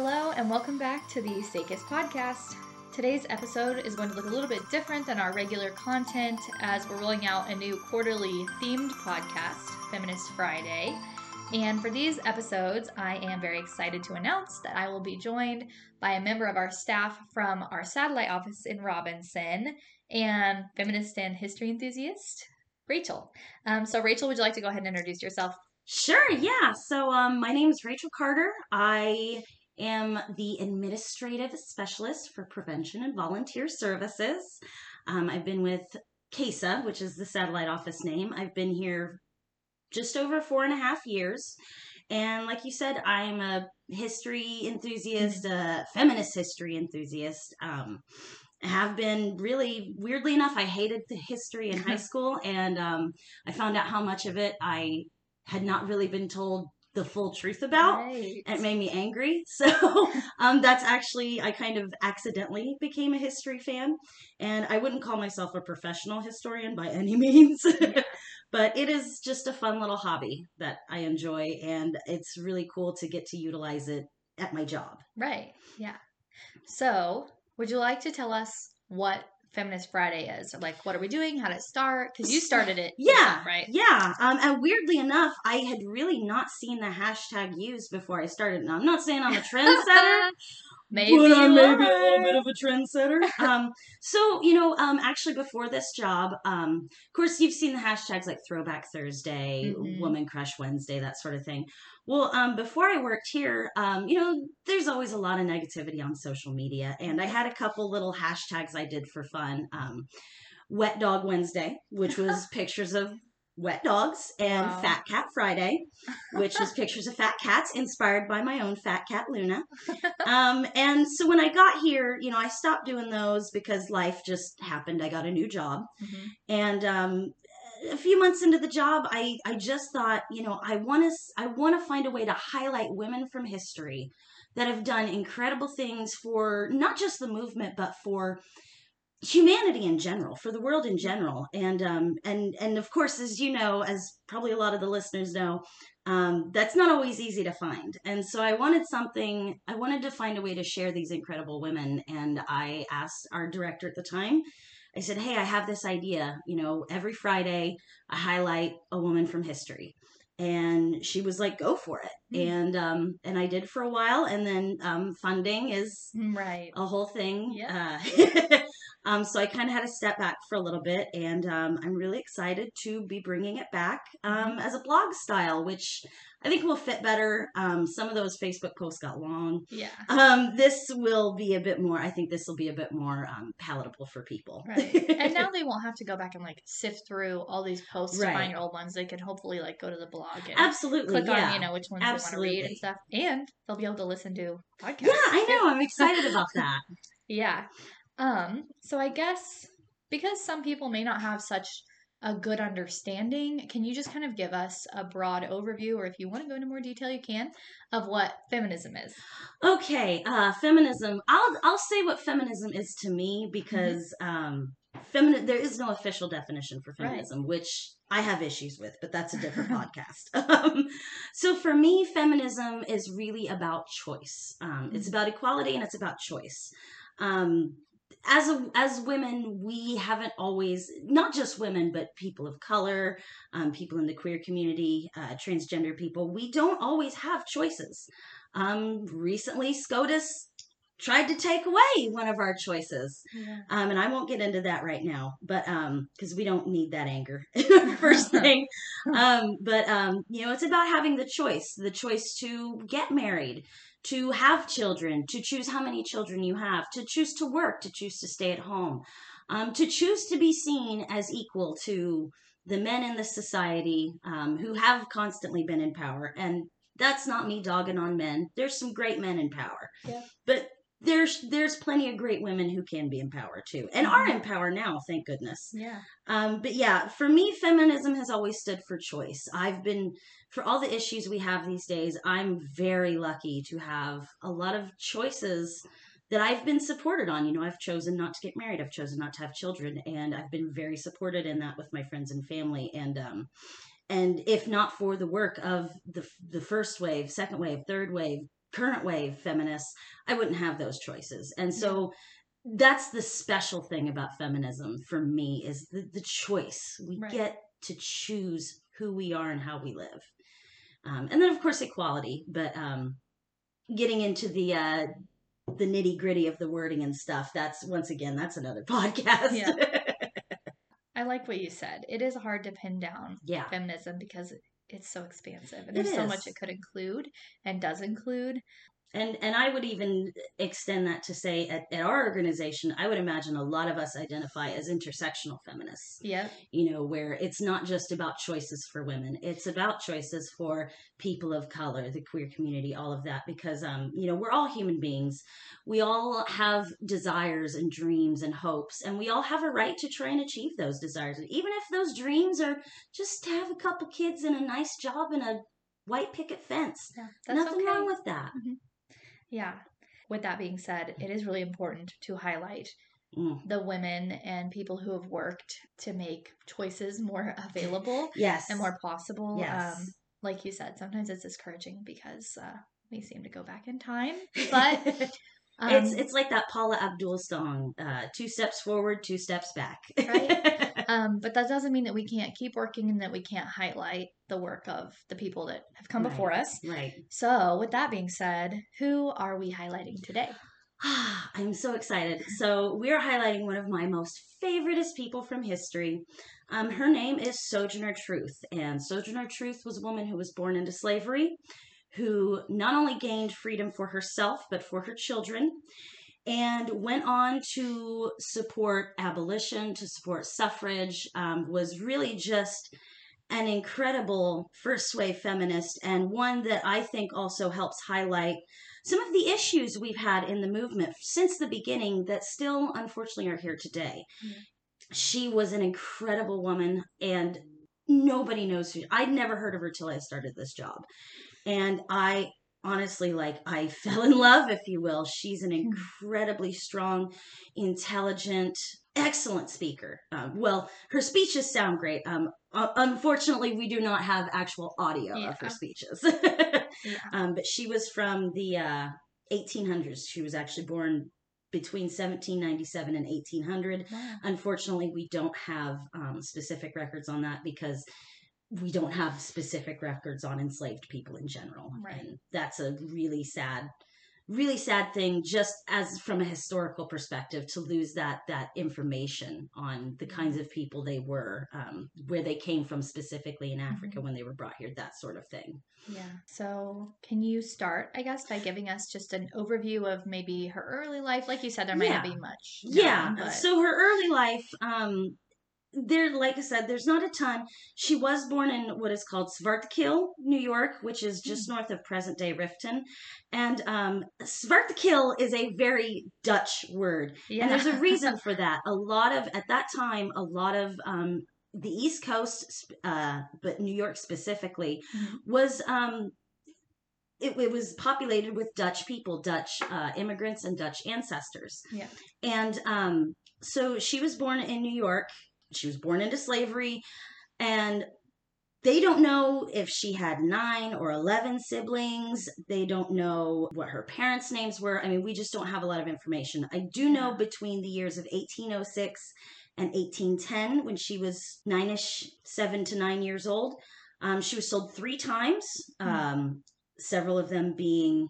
Hello, and welcome back to the Sakis podcast. Today's episode is going to look a little bit different than our regular content as we're rolling out a new quarterly themed podcast, Feminist Friday. And for these episodes, I am very excited to announce that I will be joined by a member of our staff from our satellite office in Robinson and feminist and history enthusiast, Rachel. Um, so, Rachel, would you like to go ahead and introduce yourself? Sure, yeah. So, um, my name is Rachel Carter. I am the administrative specialist for prevention and volunteer services. Um, I've been with CASA, which is the satellite office name. I've been here just over four and a half years. And like you said, I'm a history enthusiast, a feminist history enthusiast. Um, have been really weirdly enough i hated the history in high school and um, i found out how much of it i had not really been told the full truth about Right. it made me angry so um, that's actually i kind of accidentally became a history fan and i wouldn't call myself a professional historian by any means but it is just a fun little hobby that i enjoy and it's really cool to get to utilize it at my job Right. Yeah. So, would you like to tell us what Feminist Friday is? Or like, what are we doing? How did it start? Because you started it. Yeah, yourself, Right. Yeah, um, and weirdly enough, I had really not seen the hashtag used before I started. Now, I'm not saying I'm a trendsetter, Maybe but I'm maybe a little bit of a trendsetter. um, so you know, um, actually, before this job, um, of course, you've seen the hashtags like Throwback Thursday, Mhm. Woman Crush Wednesday, that sort of thing. Well, um, before I worked here, um, you know, there's always a lot of negativity on social media, and I had a couple little hashtags I did for fun. Um, Wet Dog Wednesday, which was pictures of wet dogs, and Wow. Fat Cat Friday, which was pictures of fat cats inspired by my own fat cat Luna. Um, and so when I got here, you know, I stopped doing those because life just happened. I got a new job, Mhm. and um, a few months into the job, I I just thought, you know, I want to I want to find a way to highlight women from history that have done incredible things for not just the movement, but for humanity in general for the world in general and um and and of course as you know as probably a lot of the listeners know um that's not always easy to find and so i wanted something i wanted to find a way to share these incredible women and i asked our director at the time i said hey i have this idea you know every friday i highlight a woman from history and she was like go for it Hmm. and um and i did for a while and then um funding is Right. a whole thing. Yeah. Uh, um, so I kind of had to step back for a little bit, and um, I'm really excited to be bringing it back um, Mm-hmm. as a blog style, which I think will fit better. Um, some of those Facebook posts got long. Yeah. Um, this will be a bit more. I think this will be a bit more um, palatable for people. Right. and now they won't have to go back and like sift through all these posts to Right. find old ones. They can hopefully like go to the blog and absolutely, click yeah. on you know which ones they want to read and stuff, and they'll be able to listen to podcasts. yeah, I know. I'm excited about that. Yeah. Um, so I guess because some people may not have such a good understanding, can you just kind of give us a broad overview, or if you want to go into more detail, you can, of what feminism is? Okay, uh, feminism. I'll I'll say what feminism is to me because um, feminine. There is no official definition for Right. feminism, which I have issues with, but that's a different podcast. Um, so for me, feminism is really about choice. Um, it's about equality and it's about choice. Um, as a, as women, we haven't always not just women, but people of color, um, people in the queer community, uh, transgender people. We don't always have choices. Um, recently, SCOTUS tried to take away one of our choices. Um, and I won't get into that right now, but because we don't need that anger, first thing. Um, but um, you know, it's about having the choice, the choice to get married, to have children, to choose how many children you have, to choose to work, to choose to stay at home, um, to choose to be seen as equal to the men in the society um, who have constantly been in power. And that's not me dogging on men. There's some great men in power, Yeah. but there's there's plenty of great women who can be in power too, and are in power now, thank goodness. Yeah. Um, but yeah, for me, feminism has always stood for choice. I've been, for all the issues we have these days, I'm very lucky to have a lot of choices that I've been supported on. You know, I've chosen not to get married, I've chosen not to have children, and I've been very supported in that with my friends and family. And um, and if not for the work of the the first wave, second wave, third wave, current wave feminists, I wouldn't have those choices. And so that's the special thing about feminism for me is the, the choice. We Right. get to choose who we are and how we live. Um, and then of course equality, but um, getting into the uh, the nitty gritty of the wording and stuff, that's once again, that's another podcast. Yeah. I like what you said. It is hard to pin down yeah. feminism because it's so expansive and It there's so much it could include and does include. And and I would even extend that to say at, at our organization, I would imagine a lot of us identify as intersectional feminists. Yep. You know, where it's not just about choices for women; it's about choices for people of color, the queer community, all of that. Because um, you know, we're all human beings. We all have desires and dreams and hopes, and we all have a right to try and achieve those desires, even if those dreams are just to have a couple kids and a nice job and a white picket fence. Yeah. Nothing okay. wrong with that. Yeah. With that being said, it is really important to highlight Mm. the women and people who have worked to make choices more available Yes. and more possible. Yes. Um, like you said, sometimes it's discouraging because uh, we seem to go back in time. But um, it's it's like that Paula Abdul song, uh, two steps forward, two steps back. Right. um, but that doesn't mean that we can't keep working and that we can't highlight the work of the people that have come Right. before us. right. So, with that being said, who are we highlighting today? I'm so excited. So we are highlighting one of my most favoriteest people from history. Um, her name is Sojourner Truth, and Sojourner Truth was a woman who was born into slavery, who not only gained freedom for herself but for her children, and went on to support abolition, to support suffrage. Um, was really just an incredible first wave feminist, and one that I think also helps highlight some of the issues we've had in the movement since the beginning that still unfortunately are here today. Yeah. She was an incredible woman and nobody knows who I'd never heard of her till I started this job. And I honestly like I fell in love if you will. She's an incredibly strong, intelligent, excellent speaker. Um, well, her speeches sound great. Um, uh, unfortunately, we do not have actual audio of her speeches. Yeah. Um, but she was from the uh, 1800s. She was actually born between 1797 and 1800. Wow. Unfortunately, we don't have um, specific records on that because we don't have specific records on enslaved people in general. Right. And that's a really sad, really sad thing just as from a historical perspective to lose that that information on the kinds of people they were um, where they came from specifically in africa Mhm. when they were brought here that sort of thing Yeah. So, can you start, I guess, by giving us just an overview of maybe her early life? Like you said, there might not be much. Yeah. known, but- So her early life, um, there, like I said, there's not a ton. She was born in what is called Svartkil, New York, which is just north of present day Rifton. And um, Svartkil is a very Dutch word. yeah. And there's a reason for that. A lot of, at that time, a lot of um, the East Coast, uh, but New York specifically, Mhm. was um, it, it was populated with Dutch people, Dutch uh, immigrants, and Dutch ancestors. Yeah. And um, so she was born in New York. She was born into slavery, and they don't know if she had nine or 11 siblings. They don't know what her parents' names were. I mean, we just don't have a lot of information. I do know between the years of 1806 and 1810, when she was nine ish, seven to nine years old, um, she was sold three times, Hmm. um, several of them being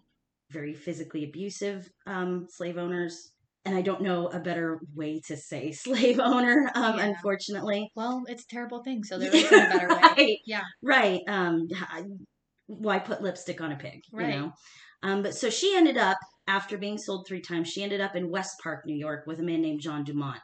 very physically abusive um, slave owners. And I don't know a better way to say slave owner, um, Yeah. unfortunately. well, it's a terrible thing, so there isn't a better way. Yeah. Right. Um, why put lipstick on a pig? Right. You know. Um, but so she ended up after being sold three times. She ended up in West Park, New York, with a man named John Dumont,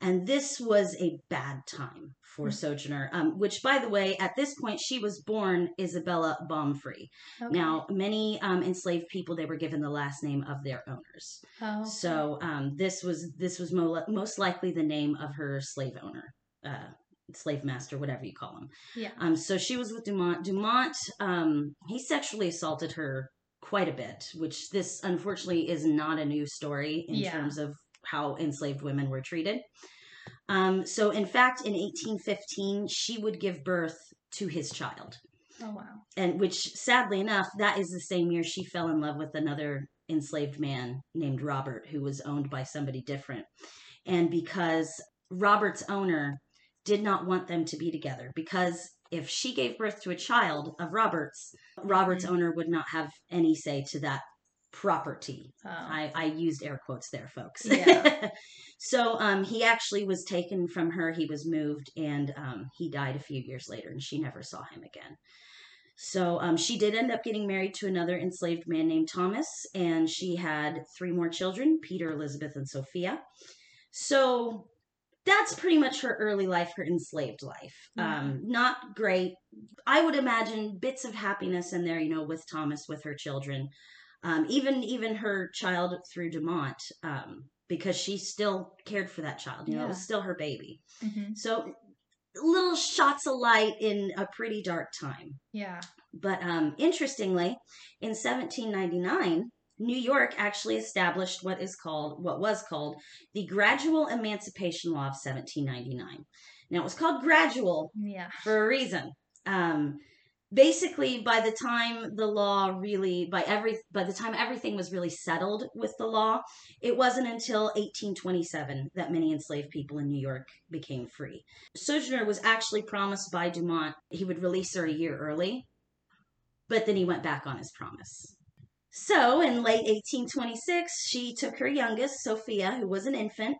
and this was a bad time for Mm. Sojourner. Um, which, by the way, at this point she was born Isabella Baumfree. Okay. Now, many um, enslaved people they were given the last name of their owners. Oh, So um, this was this was mo- most likely the name of her slave owner, uh, slave master, whatever you call him. yeah. Um, so she was with Dumont. Dumont, um, he sexually assaulted her quite a bit, which this unfortunately is not a new story in Yeah. terms of how enslaved women were treated. Um, so in fact, in 1815, she would give birth to his child. Oh wow. and which sadly enough that is the same year she fell in love with another enslaved man named robert who was owned by somebody different and because robert's owner did not want them to be together because if she gave birth to a child of robert's robert's Mhm. owner would not have any say to that property Oh. I, I used air quotes there, folks. Yeah. so um, he actually was taken from her. He was moved, and um, he died a few years later, and she never saw him again. So um, she did end up getting married to another enslaved man named Thomas, and she had three more children: Peter, Elizabeth, and Sophia. So that's pretty much her early life, her enslaved life. Yeah. Um, not great. I would imagine bits of happiness in there, you know, with Thomas, with her children um, even even her child through Dumont, um, because she still cared for that child. You know, it was still her baby. hmm So little shots of light in a pretty dark time. Yeah. But um, interestingly, in 1799, New York actually established what is called what was called the Gradual Emancipation Law of 1799. Now it was called gradual Yeah. for a reason. Um, basically, by the time the law really, by every, by the time everything was really settled with the law, it wasn't until 1827 that many enslaved people in New York became free. Sojourner was actually promised by Dumont he would release her a year early, but then he went back on his promise. So, in late 1826, she took her youngest, Sophia, who was an infant,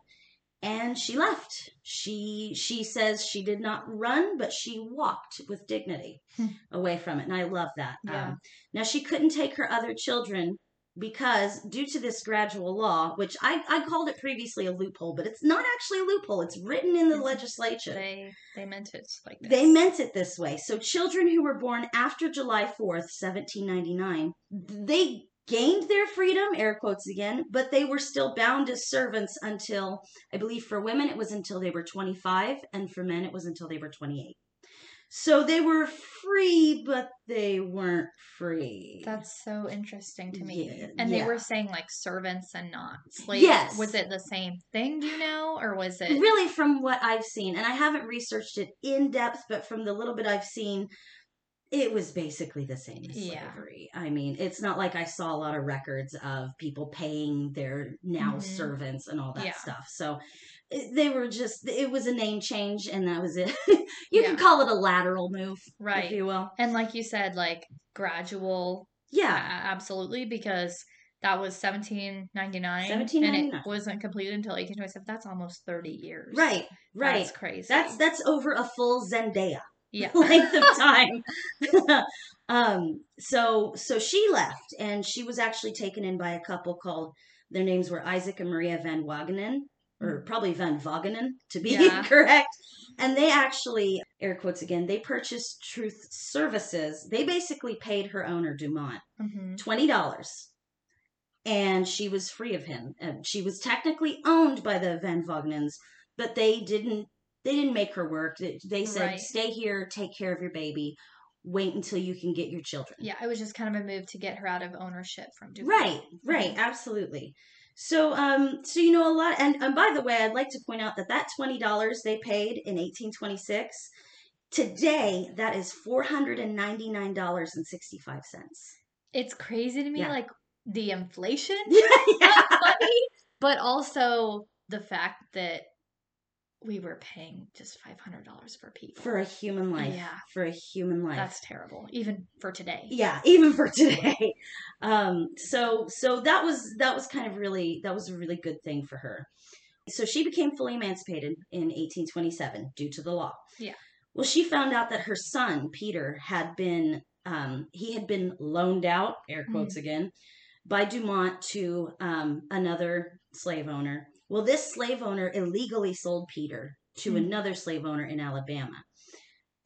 and she left. She she says she did not run, but she walked with dignity Hmm. away from it, and I love that. Yeah. Um, now she couldn't take her other children because due to this gradual law, which I I called it previously a loophole, but it's not actually a loophole. It's written in the legislature. They they meant it like this. They meant it this way. So children who were born after July 4th, 1799, they gained their freedom, air quotes again, but they were still bound as servants until, I believe for women it was until they were 25, and for men it was until they were 28. So they were free, but they weren't free. That's so interesting to me. Yeah, and they were saying like servants and not slaves. Yes. Was it the same thing, do you know? Or was it really from what I've seen, and I haven't researched it in depth, but from the little bit I've seen, it was basically the same as Yeah. slavery. I mean, it's not like I saw a lot of records of people paying their now Mhm. servants and all that Yeah. stuff. So it, they were just, it was a name change, and that was it. you Yeah. can call it a lateral move, right. if you will. And like you said, like gradual Yeah. absolutely because that was 1799 and it wasn't completed until 1827 that's almost 30 years Right, right. that's crazy That's that's over a full Zendaya. Yeah length of time. um, so so she left, and she was actually taken in by a couple called their names were Isaac and Maria Van Wagenen, or probably Van Wagenen to be Yeah. correct. And they actually, air quotes again, they purchased Truth Services. They basically paid her owner Dumont hmm twenty dollars. And she was free of him. And she was technically owned by the Van Wagenens, but they didn't they didn't make her work. They, they said, Right. "Stay here, take care of your baby, wait until you can get your children." yeah it was just kind of a move to get her out of ownership from DuPont. Right, right, absolutely. So, um, so you know a lot, and, and by the way, I'd like to point out that that twenty dollars they paid in eighteen twenty six, today that is four hundred and ninety nine dollars and sixty five cents. it's crazy to me Yeah. like the inflation yeah, of money but also the fact that we were paying just $500 for people for a human life. Yeah. for a human life. that's terrible even for today yeah even for today um so so that was that was kind of really that was a really good thing for her so she became fully emancipated in 1827 due to the law Yeah. well she found out that her son peter had been um he had been loaned out air quotes again by dumont to um another slave owner well this slave owner illegally sold peter to Hmm. another slave owner in alabama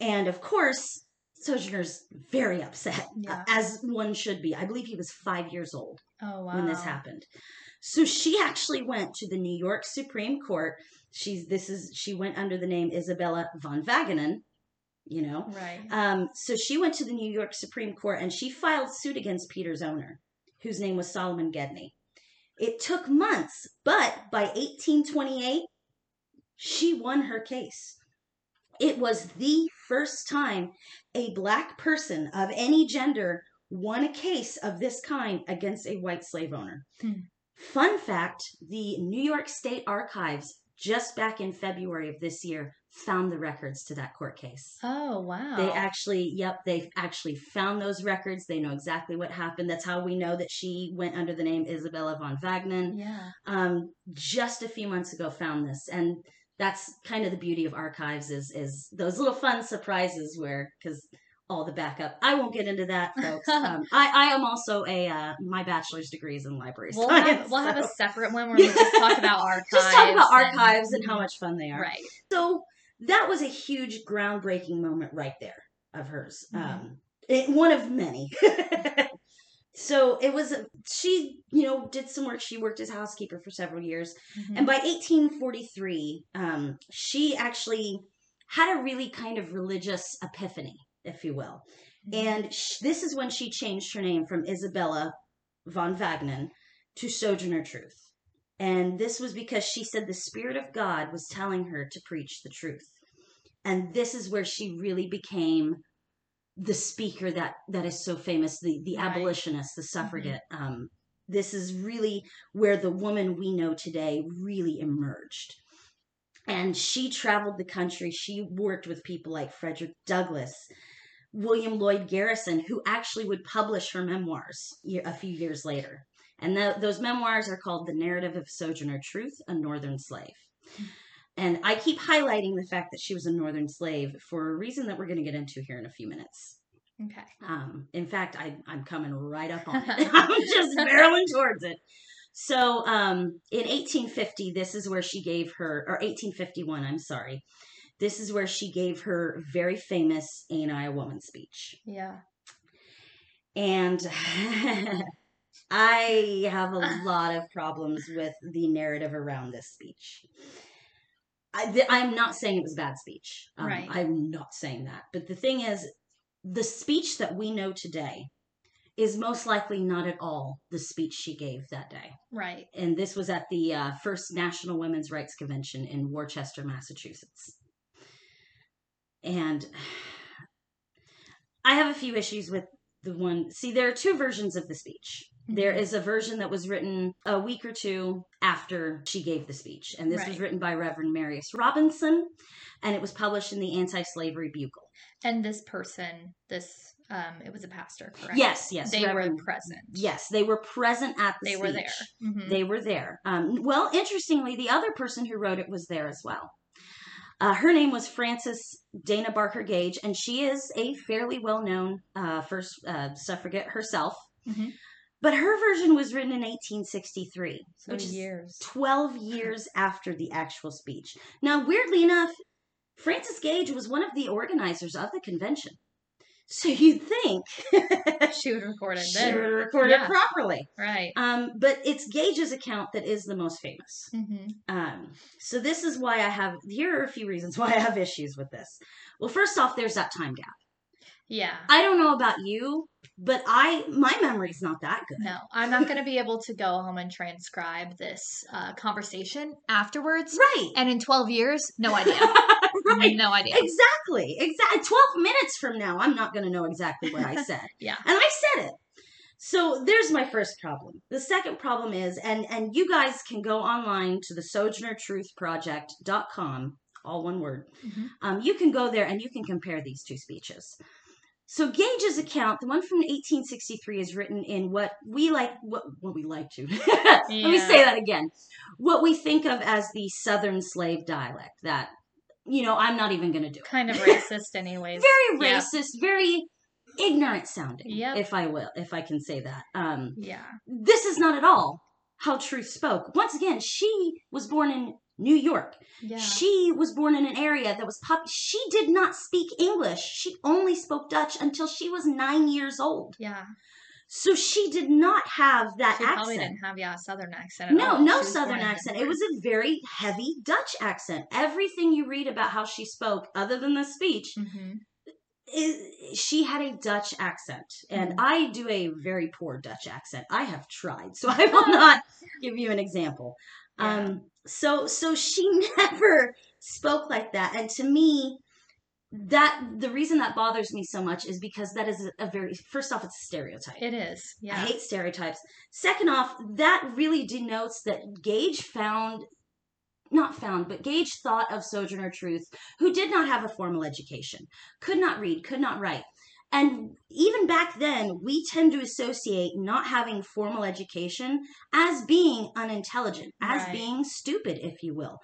and of course Sojourner's very upset, Yeah. as one should be. I believe he was five years old oh wow when this happened. So she actually went to the New York Supreme Court. She's this is she went under the name Isabella von Wagenen, you know. right Um, so she went to the New York Supreme Court and she filed suit against Peter's owner, whose name was Solomon Gedney. It took months, but by 1828, she won her case. It was the first time a black person of any gender won a case of this kind against a white slave owner. Hmm. Fun fact the New York State Archives, just back in February of this year, found the records to that court case. Oh wow. They actually, yep, they actually found those records. They know exactly what happened. That's how we know that she went under the name Isabella von Wagner. Yeah. Um, just a few months ago, found this, and that's kind of the beauty of archives is is those little fun surprises where because all the backup. I won't get into that, folks. Um, I I am also a uh, my bachelor's degree is in library We'll science. have we'll have a separate one where we just talk about archives. just talk about and- archives and how much fun they are. Right. So that was a huge groundbreaking moment right there of hers. Mhm. Um, it, one of many. so it was, she, you know, did some work. She worked as housekeeper for several years. Mhm. And by 1843, um, she actually had a really kind of religious epiphany, if you will. Mhm. And sh- this is when she changed her name from Isabella von Wagner to Sojourner Truth. And this was because she said the Spirit of God was telling her to preach the truth. And this is where she really became the speaker that, that is so famous, the, the Right. abolitionist, the suffragette. Um, this is really where the woman we know today really emerged. And she traveled the country. She worked with people like Frederick Douglass, William Lloyd Garrison, who actually would publish her memoirs a few years later. And tho- those memoirs are called The Narrative of Sojourner Truth, a Northern Slave. And I keep highlighting the fact that she was a Northern slave for a reason that we're going to get into here in a few minutes. Okay. Um, in fact, I, I'm coming right up on it. I'm just barreling towards it. So um, in 1850, this is where she gave her, or 1851, I'm sorry. This is where she gave her very famous Ain't I a Woman speech. Yeah. And I have a lot of problems with the narrative around this speech. I, I'm not saying it was bad speech. Um, Right. I'm not saying that. But the thing is, the speech that we know today is most likely not at all the speech she gave that day. Right. And this was at the uh, first National Women's Rights Convention in Worcester, Massachusetts. And I have a few issues with the one. See, there are two versions of the speech. There Mhm. is a version that was written a week or two after she gave the speech. And this was written by Reverend Marius Robinson, and it was published in the Anti Slavery Bugle. And this person, this um, it was a pastor, correct? Yes, yes. They Reverend- were present. Yes, they were present at the They speech. were there. Mhm. They were there. Um, well, interestingly, the other person who wrote it was there as well. Uh, her name was Frances Dana Barker Gage, and she is a fairly well known uh, first uh, suffragette herself. Mhm. But her version was written in 1863, So which is years. 12 years after the actual speech. Now, weirdly enough, Frances Gage was one of the organizers of the convention. So you'd think She would record it Then. she would record Yeah. it properly. Right. Um, but it's Gage's account that is the most famous. hmm Um, so this is why I have. Here are a few reasons why I have issues with this. Well, first off, there's that time gap. Yeah. I don't know about you, but I my memory's not that good. No, I'm not going to be able to go home and transcribe this uh, conversation afterwards. Right. And in 12 years, no idea. right. No idea. Exactly. Exactly. Twelve minutes from now, I'm not going to know exactly what I said. Yeah. And I said it. So there's my first problem. The second problem is, and and you guys can go online to the SojournerTruthProject.com, all one word. Mhm. Um, you can go there and you can compare these two speeches. So Gage's account, the one from 1863, is written in what we like, what, what we like to. Let me say that again. What we think of as the Southern slave dialect. That, you know, I'm not even going to do it. Kind of racist, anyways. Very Yeah. racist, very ignorant sounding. Yep. If I will, if I can say that. Um, Yeah. this is not at all how Truth spoke. Once again, she was born in New York. Yeah. She was born in an area that was pop. She did not speak English. She only spoke Dutch until she was nine years old. yeah. So she did not have that She probably didn't have yeah a southern accent. At No, all. No southern accent. It was a very heavy Dutch accent. Everything you read about how she spoke, other than the speech, Mhm. is she had a Dutch accent, and Mhm. I do a very poor Dutch accent. I have tried, so I will not give you an example. Yeah. Um, so so she never spoke like that, and to me, that the reason that bothers me so much is because that is a, a very first off it's a stereotype It is. Yeah. I hate stereotypes. Second off, that really denotes that Gage found, not found, but Gage thought of Sojourner Truth, who did not have a formal education, could not read, could not write. And even back then, we tend to associate not having formal education as being unintelligent, as Right. being stupid, if you will.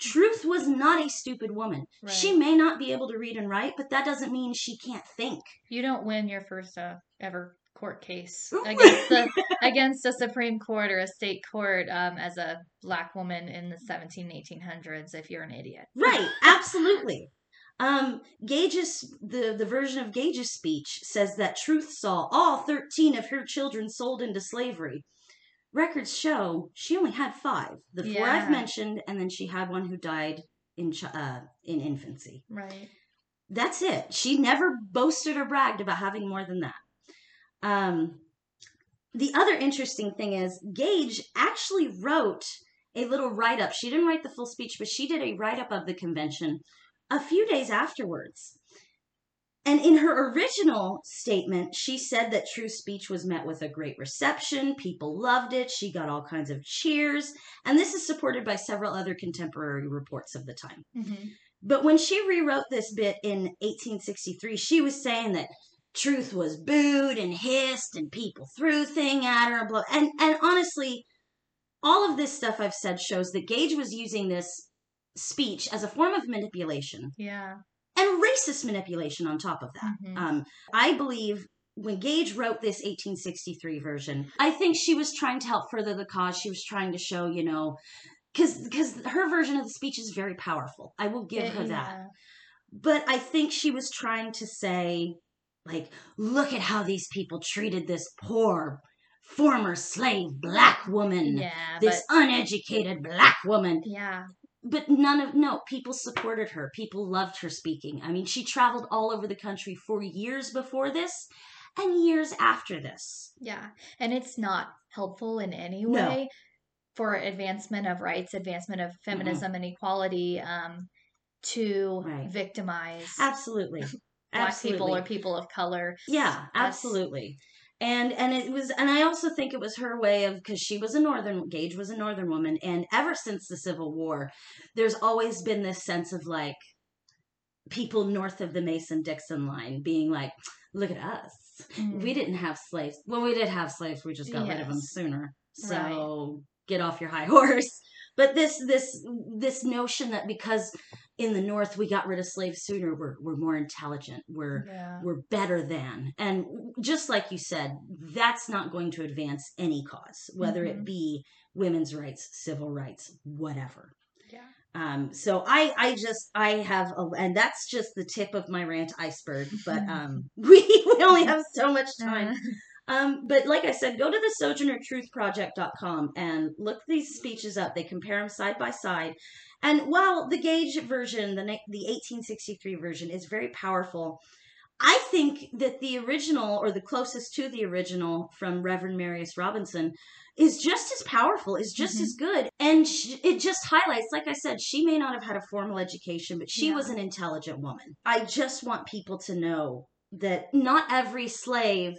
Truth was not a stupid woman. Right. She may not be able to read and write, but that doesn't mean she can't think. You don't win your first uh, ever court case against the against a Supreme Court or a state court um, as a black woman in the 17 1800s if you're an idiot. Right, absolutely. Um, Gage's the the version of Gage's speech says that Truth saw all thirteen of her children sold into slavery. Records show she only had five. The four Yeah. I've mentioned, and then she had one who died in chi- uh, in infancy. Right. That's it. She never boasted or bragged about having more than that. Um, the other interesting thing is Gage actually wrote a little write up. She didn't write the full speech, but she did a write up of the convention a few days afterwards. And in her original statement, she said that True Speech was met with a great reception. People loved it. She got all kinds of cheers. And this is supported by several other contemporary reports of the time. hmm But when she rewrote this bit in 1863, she was saying that truth was booed and hissed and people threw thing at her and blah. And and honestly, all of this stuff I've said shows that Gage was using this speech as a form of manipulation Yeah. and racist manipulation on top of that. Mhm. Um, I believe when Gage wrote this 1863 version, I think she was trying to help further the cause. She was trying to show, you know, because because her version of the speech is very powerful. I will give Yeah, her that. yeah. But I think she was trying to say, like, look at how these people treated this poor former slave black woman, Yeah, this but uneducated black woman yeah, but none of no people supported her. People loved her speaking. I mean she traveled all over the country for years before this and years after this. Yeah, and it's not helpful in any No. way for advancement of rights, advancement of feminism and equality, um, to Right. victimize absolutely. Black absolutely people or people of color. yeah absolutely and and it was and i also think it was her way of because she was a northern gage was a northern woman and ever since the civil war there's always been this sense of like people north of the mason dixon line being like look at us Mm. we didn't have slaves. Well, we did have slaves. We just got rid of them sooner. So Right. get off your high horse. But this this this notion that because in the North we got rid of slaves sooner, we're we're more intelligent. We're yeah, we're better than. And just like you said, that's not going to advance any cause, whether Mhm. it be women's rights, civil rights, whatever. yeah. Um, so I, I just, I have, a, and that's just the tip of my rant iceberg. But um, we, we only have so much time. Um, but like I said, go to the sojournertruthproject.com and look these speeches up. They compare them side by side. And while the Gage version, the the 1863 version, is very powerful, I think that the original, or the closest to the original from Reverend Marius Robinson, is just as powerful, is just Mhm. as good. And sh- it just highlights, like I said, she may not have had a formal education, but she Yeah. was an intelligent woman. I just want people to know that not every slave,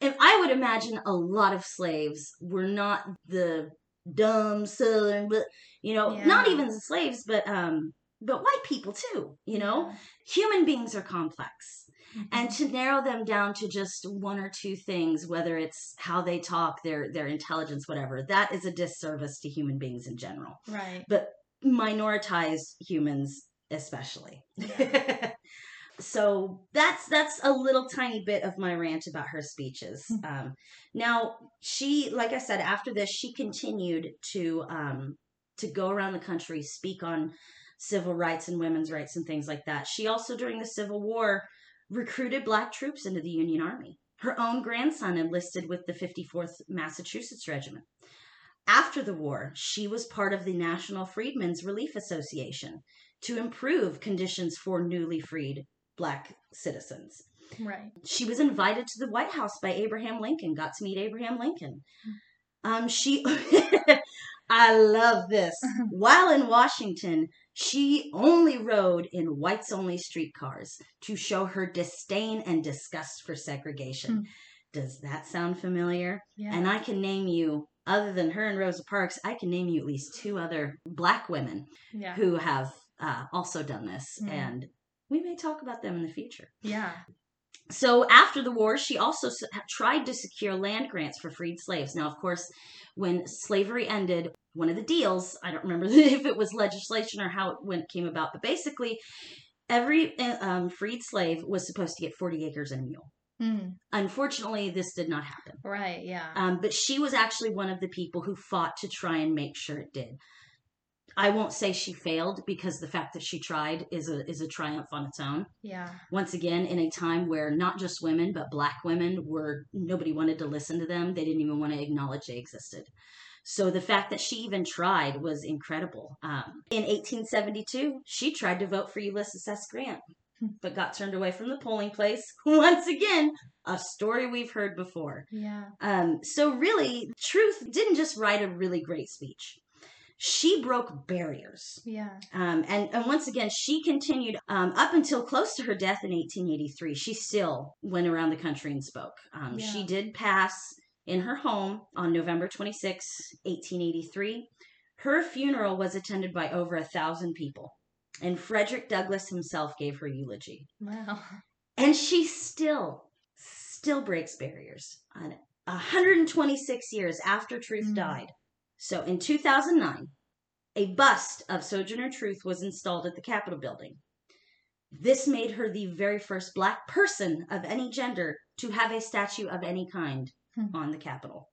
and I would imagine a lot of slaves were not the dumb southern, but you know, not even the slaves, but um, but white people too. You know, Yeah. human beings are complex Mhm. and to narrow them down to just one or two things whether it's how they talk their their intelligence whatever that is a disservice to human beings in general right. but minoritized humans especially so that's that's a little tiny bit of my rant about her speeches. Um, now she like i said after this she continued to um, to go around the country speak on civil rights and women's rights and things like that. She also during the civil war recruited black troops into the union army. Her own grandson enlisted with the 54th massachusetts regiment. After the war she was part of the national freedmen's relief association to improve conditions for newly freed black citizens. Right. She was invited to the White House by Abraham Lincoln, got to meet Abraham Lincoln. Um, she, I love this. While in Washington, She only rode in whites only streetcars to show her disdain and disgust for segregation. Hmm. Does that sound familiar? Yeah. And I can name you, other than her and Rosa Parks, I can name you at least two other black women yeah. who have uh, also done this. Mhm. And we may talk about them in the future. Yeah. So after the war, she also tried to secure land grants for freed slaves. Now, of course, when slavery ended, one of the deals, I don't remember if it was legislation or how it went, came about, but basically, every uh, um, freed slave was supposed to get 40 acres and a mule. Mm. Unfortunately, this did not happen. Right. Yeah. Um, but she was actually one of the people who fought to try and make sure it did. I won't say she failed because the fact that she tried is a is a triumph on its own. yeah. Once again, in a time where not just women but black women were nobody wanted to listen to them. They didn't even want to acknowledge they existed. So the fact that she even tried was incredible. Um, in 1872, she tried to vote for Ulysses S. Grant, but got turned away from the polling place. Once again, a story we've heard before. Yeah. Um, so really, Truth didn't just write a really great speech. She broke barriers. Yeah. Um, and, and once again, she continued um, up until close to her death in 1883. She still went around the country and spoke. Um, Yeah. She did pass in her home on November 26, 1883. Her funeral was attended by over a thousand people, and Frederick Douglass himself gave her eulogy. Wow. And she still, still breaks barriers. On 126 years after Truth Mm. died. So in 2009, a bust of Sojourner Truth was installed at the Capitol building. This made her the very first black person of any gender to have a statue of any kind Hmm. on the Capitol.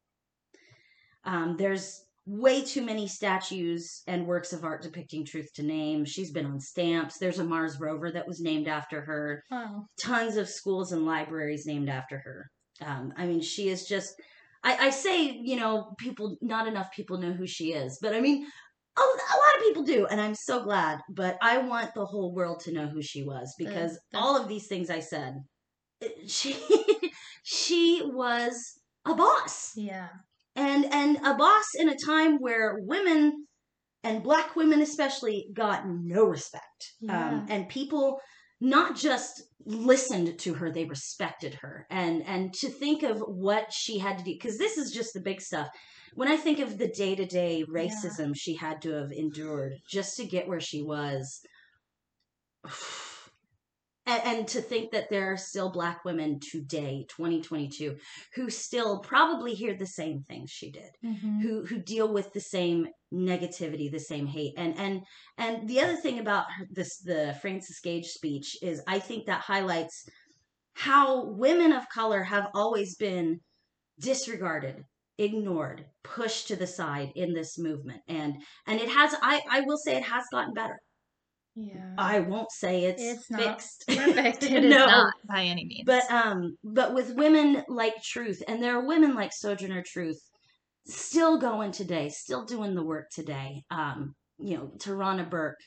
Um, there's way too many statues and works of art depicting truth to name. She's been on stamps. There's a Mars rover that was named after her Wow. tons of schools and libraries named after her. Um, I mean, she is just. I, I say, you know, people, not enough people know who she is, but I mean, a, a lot of people do, and I'm so glad. But I want the whole world to know who she was because all of these things I said, she, she was a boss Yeah. and and a boss in a time where women and black women especially got no respect Yeah. um, and people not just listened to her they respected her. And and to think of what she had to do because this is just the big stuff. When i think of the day-to-day racism she had to have endured just to get where she was and, and to think that there are still black women today 2022 who still probably hear the same things she did Mhm. who who deal with the same negativity the same hate and and and the other thing about this the frances gage speech is i think that highlights how women of color have always been disregarded ignored pushed to the side in this movement and and it has i i will say it has gotten better Yeah. i won't say it's, It's fixed Perfect. It is No. not by any means. but um but with women like truth and there are women like sojourner truth still going today still doing the work today um you know tarana burke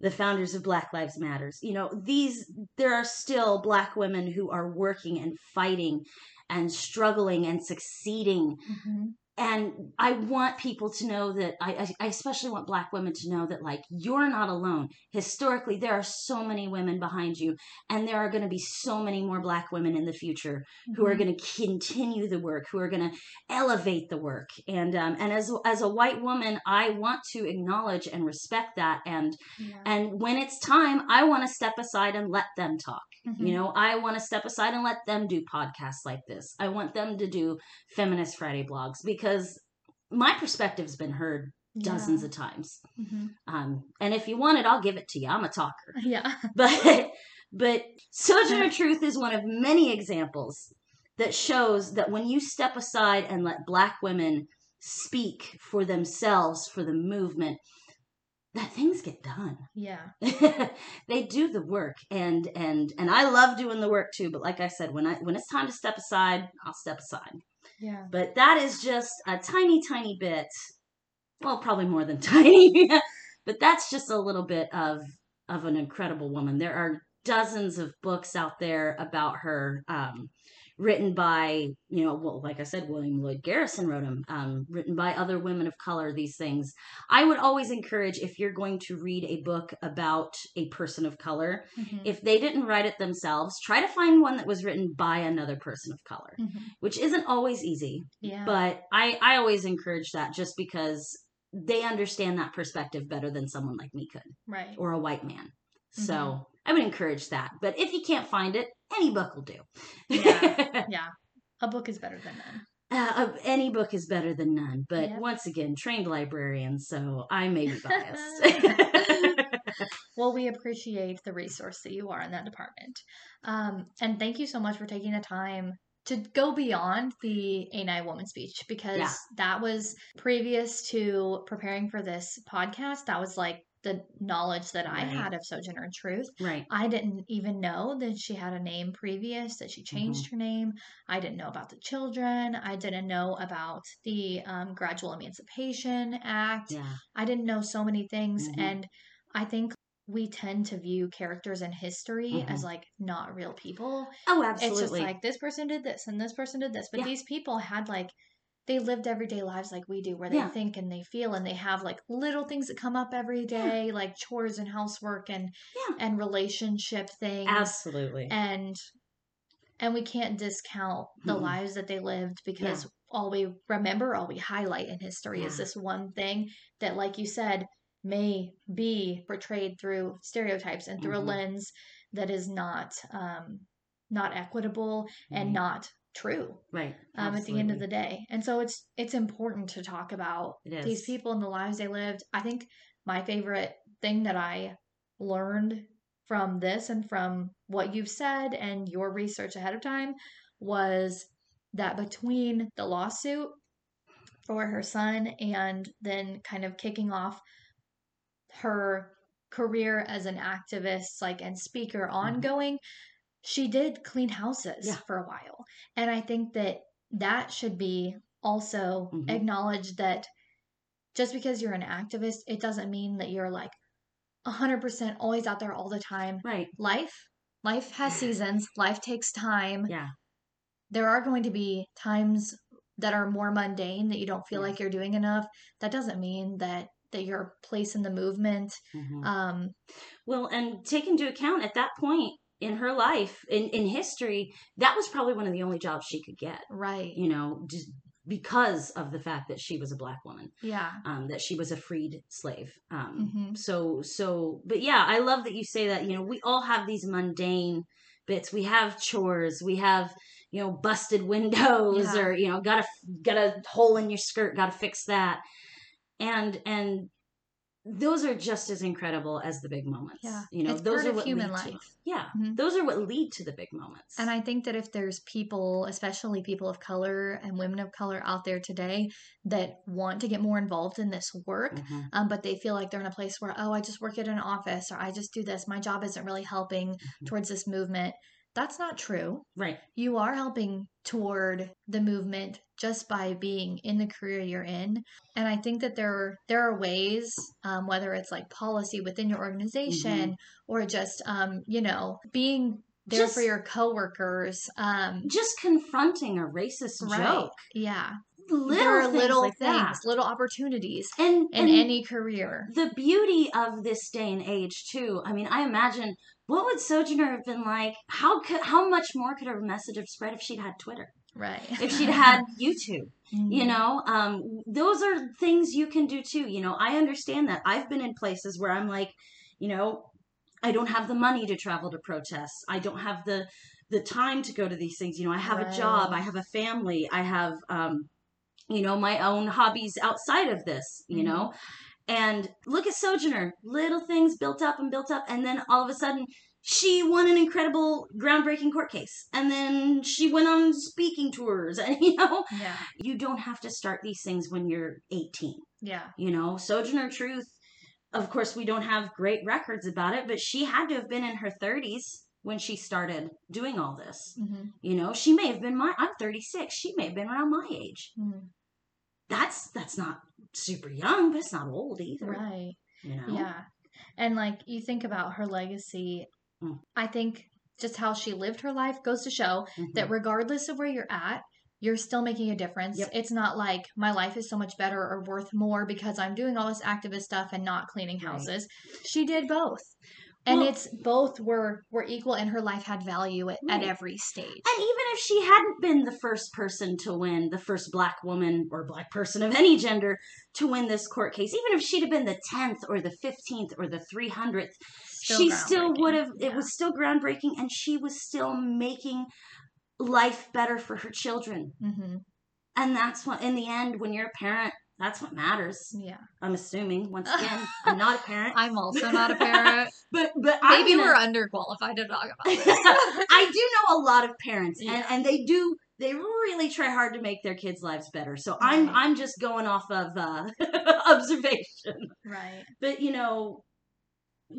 the founders of black lives matters you know these there are still black women who are working and fighting and struggling and succeeding Mhm. And I want people to know that I, I, especially want black women to know that like you're not alone. Historically, there are so many women behind you, and there are going to be so many more black women in the future who are Mhm. going to continue the work, who are going to elevate the work. And um, and as as a white woman, I want to acknowledge and respect that. And Yeah. and when it's time, I want to step aside and let them talk. Mhm. You know, I want to step aside and let them do podcasts like this. I want them to do Feminist Friday blogs because my perspective's been heard dozens of times. Mhm. Um, and if you want it, I'll give it to you. I'm a talker. Yeah. But but Sojourner Truth is one of many examples that shows that when you step aside and let black women speak for themselves, for the movement, that things get done. Yeah. they do the work and and and I love doing the work too but like I said when I when it's time to step aside I'll step aside But that is just a tiny tiny bit well probably more than tiny but that's just a little bit of of an incredible woman. There are dozens of books out there about her um written by you know well like i said william lloyd garrison wrote them um, written by other women of color these things i would always encourage if you're going to read a book about a person of color Mhm. if they didn't write it themselves try to find one that was written by another person of color Mhm. which isn't always easy yeah. but i i always encourage that just because they understand that perspective better than someone like me could right. or a white man so Mhm. i would encourage that but if you can't find it any book will do Yeah. yeah. A book is better than none. Uh, any book is better than none, but Yep. once again, trained librarian, so I may be biased. Well, we appreciate the resource that you are in that department. Um, and thank you so much for taking the time to go beyond the Ain't I woman speech because Yeah. that was previous to preparing for this podcast. That was like the knowledge that I Right. had of Sojourner Truth. right. I didn't even know that she had a name previous, that she Mm-hmm. changed her name. I didn't know about the children. I didn't know about the um, Gradual Emancipation Act. Yeah. I didn't know so many things. Mhm. And I think we tend to view characters in history as Mhm. like not real people. Oh, absolutely. It's just like this person did this and this person did this. But Yeah. these people had like, they lived everyday lives like we do, where they Yeah. think and they feel and they have like little things that come up every day, like chores and housework and Yeah. and relationship things absolutely. and and we can't discount the Mm-mm. lives that they lived because all we remember all we highlight in history is this one thing that like you said may be portrayed through stereotypes and through Mhm. a lens that is not um not equitable and Mhm. not true. Right. um, at the end of the day. And so it's it's important to talk about these people and the lives they lived. I think my favorite thing that i learned from this and from what you've said and your research ahead of time was that between the lawsuit for her son and then kind of kicking off her career as an activist like and speaker ongoing she did clean houses Yeah. for a while and i think that that should be also Mhm. acknowledged that just because you're an activist it doesn't mean that you're like 100% always out there all the time Right. life life has seasons life takes time Yeah. there are going to be times that are more mundane that you don't feel Yes. like you're doing enough that doesn't mean that that your place in the movement Mhm. um Well, and take into account at that point in her life, in, in history, that was probably one of the only jobs she could get, right. you know, just because of the fact that she was a black woman, yeah. um, that she was a freed slave. Um, hmm so so but yeah i love that you say that you know we all have these mundane bits. We have chores. We have you know busted windows Yeah. or you know got a got a hole in your skirt got to fix that. And and those are just as incredible as the big moments Yeah. you know It's those are what human lead to- life. yeah Mhm. those are what lead to the big moments And I think that if there's people, especially people of color and women of color out there today that want to get more involved in this work, Mhm. um, but they feel like they're in a place where, oh, I just work at an office or I just do this, my job isn't really helping Mhm. towards this movement. That's not true. right You are helping toward the movement just by being in the career you're in. And I think that there there are ways, um, whether it's like policy within your organization or just um, you know being there for your coworkers. Um, just confronting a racist right? joke Yeah, little there are things little like things, little opportunities and in and any career. the beauty of this day and age too i mean i imagine what would sojourner have been like? How could how much more could her message have spread if she'd had twitter? Right. if she'd had youtube you Mhm. know? Um those are things you can do too you know? I understand that. I've been in places where i'm like you know i don't have the money to travel to protests. I don't have the the time to go to these things you know? I have a job. I have a family. I have um you know my own hobbies outside of this you Mhm. know and look at sojourner little things built up and built up and then all of a sudden she won an incredible groundbreaking court case and then she went on speaking tours and you know? Yeah. you don't have to start these things when you're 18 Yeah. you know sojourner truth of course we don't have great records about it but she had to have been in her 30s when she started doing all this. Hmm you know she may have been my i'm 36 she may have been around my age. Hmm that's that's not super young but it's not old either Right. you know Yeah. And like you think about her legacy, Mm. I think just how she lived her life goes to show that regardless of where you're at, you're still making a difference. Yep. It's not like my life is so much better or worth more because I'm doing all this activist stuff and not cleaning Right. houses. She did both. And Well- it's both were were equal and her life had value at, at every stage. And even if she hadn't been the first person to win, the first black woman or black person of any gender to win this court case, even if she'd have been the 10th or the 15th or the 300th, Still she still would have, it Yeah. was still groundbreaking and she was still making life better for her children. Mhm. And that's what, in the end, when you're a parent, that's what matters. Yeah. I'm assuming. Once again, I'm not a parent. I'm also not a parent. but but I'm Maybe gonna- we're underqualified to talk about this. I do know a lot of parents, and, Yeah. and they do they really try hard to make their kids' lives better. So I'm I'm just going off of uh, observation. right. But you know,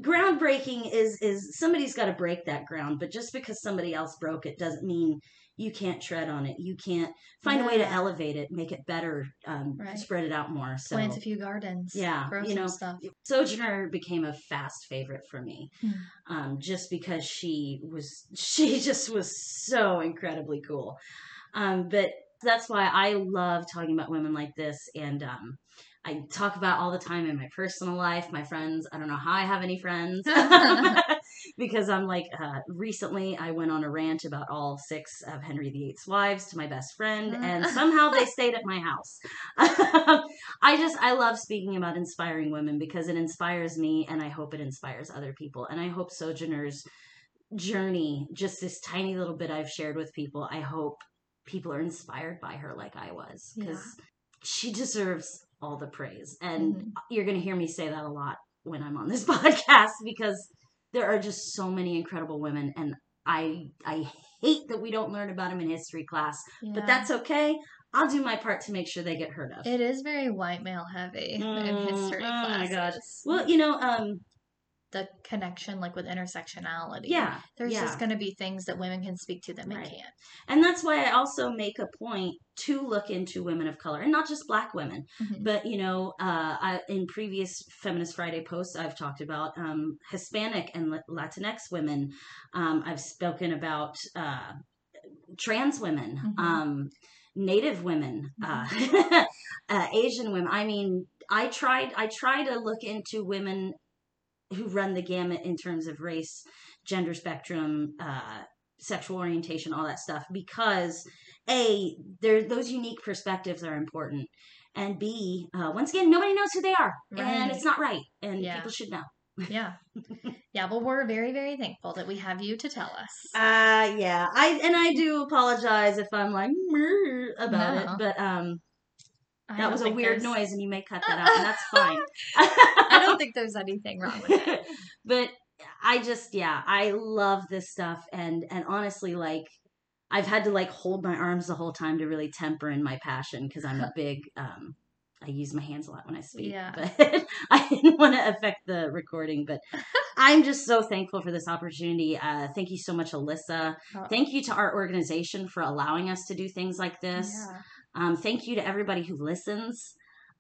groundbreaking is is somebody's got to break that ground. But just because somebody else broke it doesn't mean you can't tread on it. You can't find a way to elevate it, make it better, um, Right. spread it out more. So Plant a few gardens. Yeah, Grow you some know, stuff. Sojourner became a fast favorite for me, Hmm. um, just because she was she just was so incredibly cool. Um, but that's why I love talking about women like this, and um, I talk about all the time in my personal life. My friends, I don't know how I have any friends because I'm like uh, recently I went on a rant about all six of Henry VIII's wives to my best friend, and somehow they stayed at my house. I just I love speaking about inspiring women because it inspires me, and I hope it inspires other people, and I hope Sojourner's journey, just this tiny little bit I've shared with people, I hope people are inspired by her like I was because she deserves all the praise, and Mhm. you're going to hear me say that a lot when I'm on this podcast because there are just so many incredible women, and I I hate that we don't learn about them in history class, but that's okay. I'll do my part to make sure they get heard of. It is very white male heavy in Mm, history oh my gosh. Well, you know, um, the connection, like with intersectionality. yeah, There's yeah. just going to be things that women can speak to that men Right. can't. and that's why I also make a point to look into women of color, and not just Black women, Mhm. but you know, uh, I, in previous Feminist Friday posts, I've talked about um, Hispanic and Latinx women. Um, I've spoken about uh, trans women, Mhm. um, Native women, uh, uh, Asian women. I mean, I tried. I try to look into women who run the gamut in terms of race, gender spectrum, uh, sexual orientation, all that stuff, because a there those unique perspectives are important, and b uh, once again nobody knows who they are, and it's not right, and Yeah. people should know. Yeah. yeah. Well, we're very, very thankful that we have you to tell us. Uh yeah, I and I do apologize if I'm like about No. it, but um I that was a weird there's- noise, and you may cut that out, and that's fine. I don't think there's anything wrong with it. but I just yeah, I love this stuff and and honestly like I've had to like hold my arms the whole time to really temper in my passion because I'm a big um I use my hands a lot when I speak. Yeah. But I didn't want to affect the recording, but I'm just so thankful for this opportunity. Uh thank you so much, Alyssa. Oh, Thank you to our organization for allowing us to do things like this. yeah. Um thank you to everybody who listens.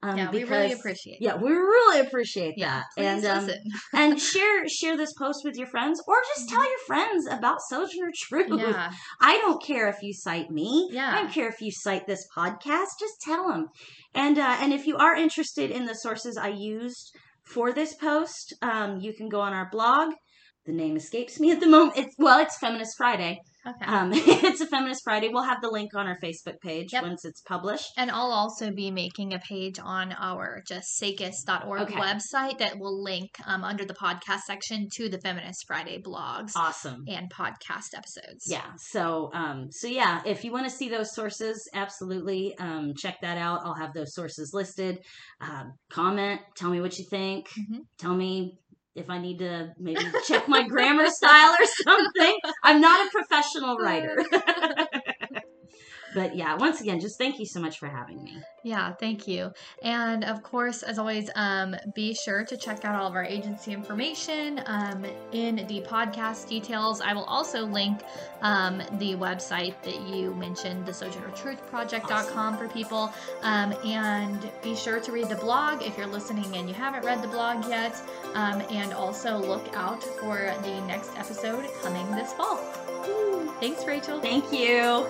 Um, yeah, we really because- appreciate Yeah, we really appreciate that. and um, and share share this post with your friends or just tell your friends about Sojourner Truth. yeah, I don't care if you cite me. Yeah. I don't care if you cite this podcast. Just tell them. And uh, and if you are interested in the sources I used for this post, um, you can go on our blog. The name escapes me at the moment. It's well, it's Feminist Friday. okay. Um, it's a Feminist Friday. We'll have the link on our Facebook page Yep. once it's published. and I'll also be making a page on our just sakis.org Okay. website that will link um, under the podcast section to the Feminist Friday blogs Awesome. and podcast episodes. yeah so um so yeah if you want to see those sources absolutely um check that out i'll have those sources listed um, comment tell me what you think Mhm. tell me if i need to maybe check my grammar style or something. I'm not a professional writer but yeah, once again, just thank you so much for having me. Yeah, thank you. And of course, as always, um, be sure to check out all of our agency information um, in the podcast details. I will also link um, the website that you mentioned, the sojourner sojournertruthproject.com awesome. for people. Um, and be sure to read the blog if you're listening and you haven't read the blog yet. Um, and also look out for the next episode coming this fall. Thanks, Rachel. Thank you.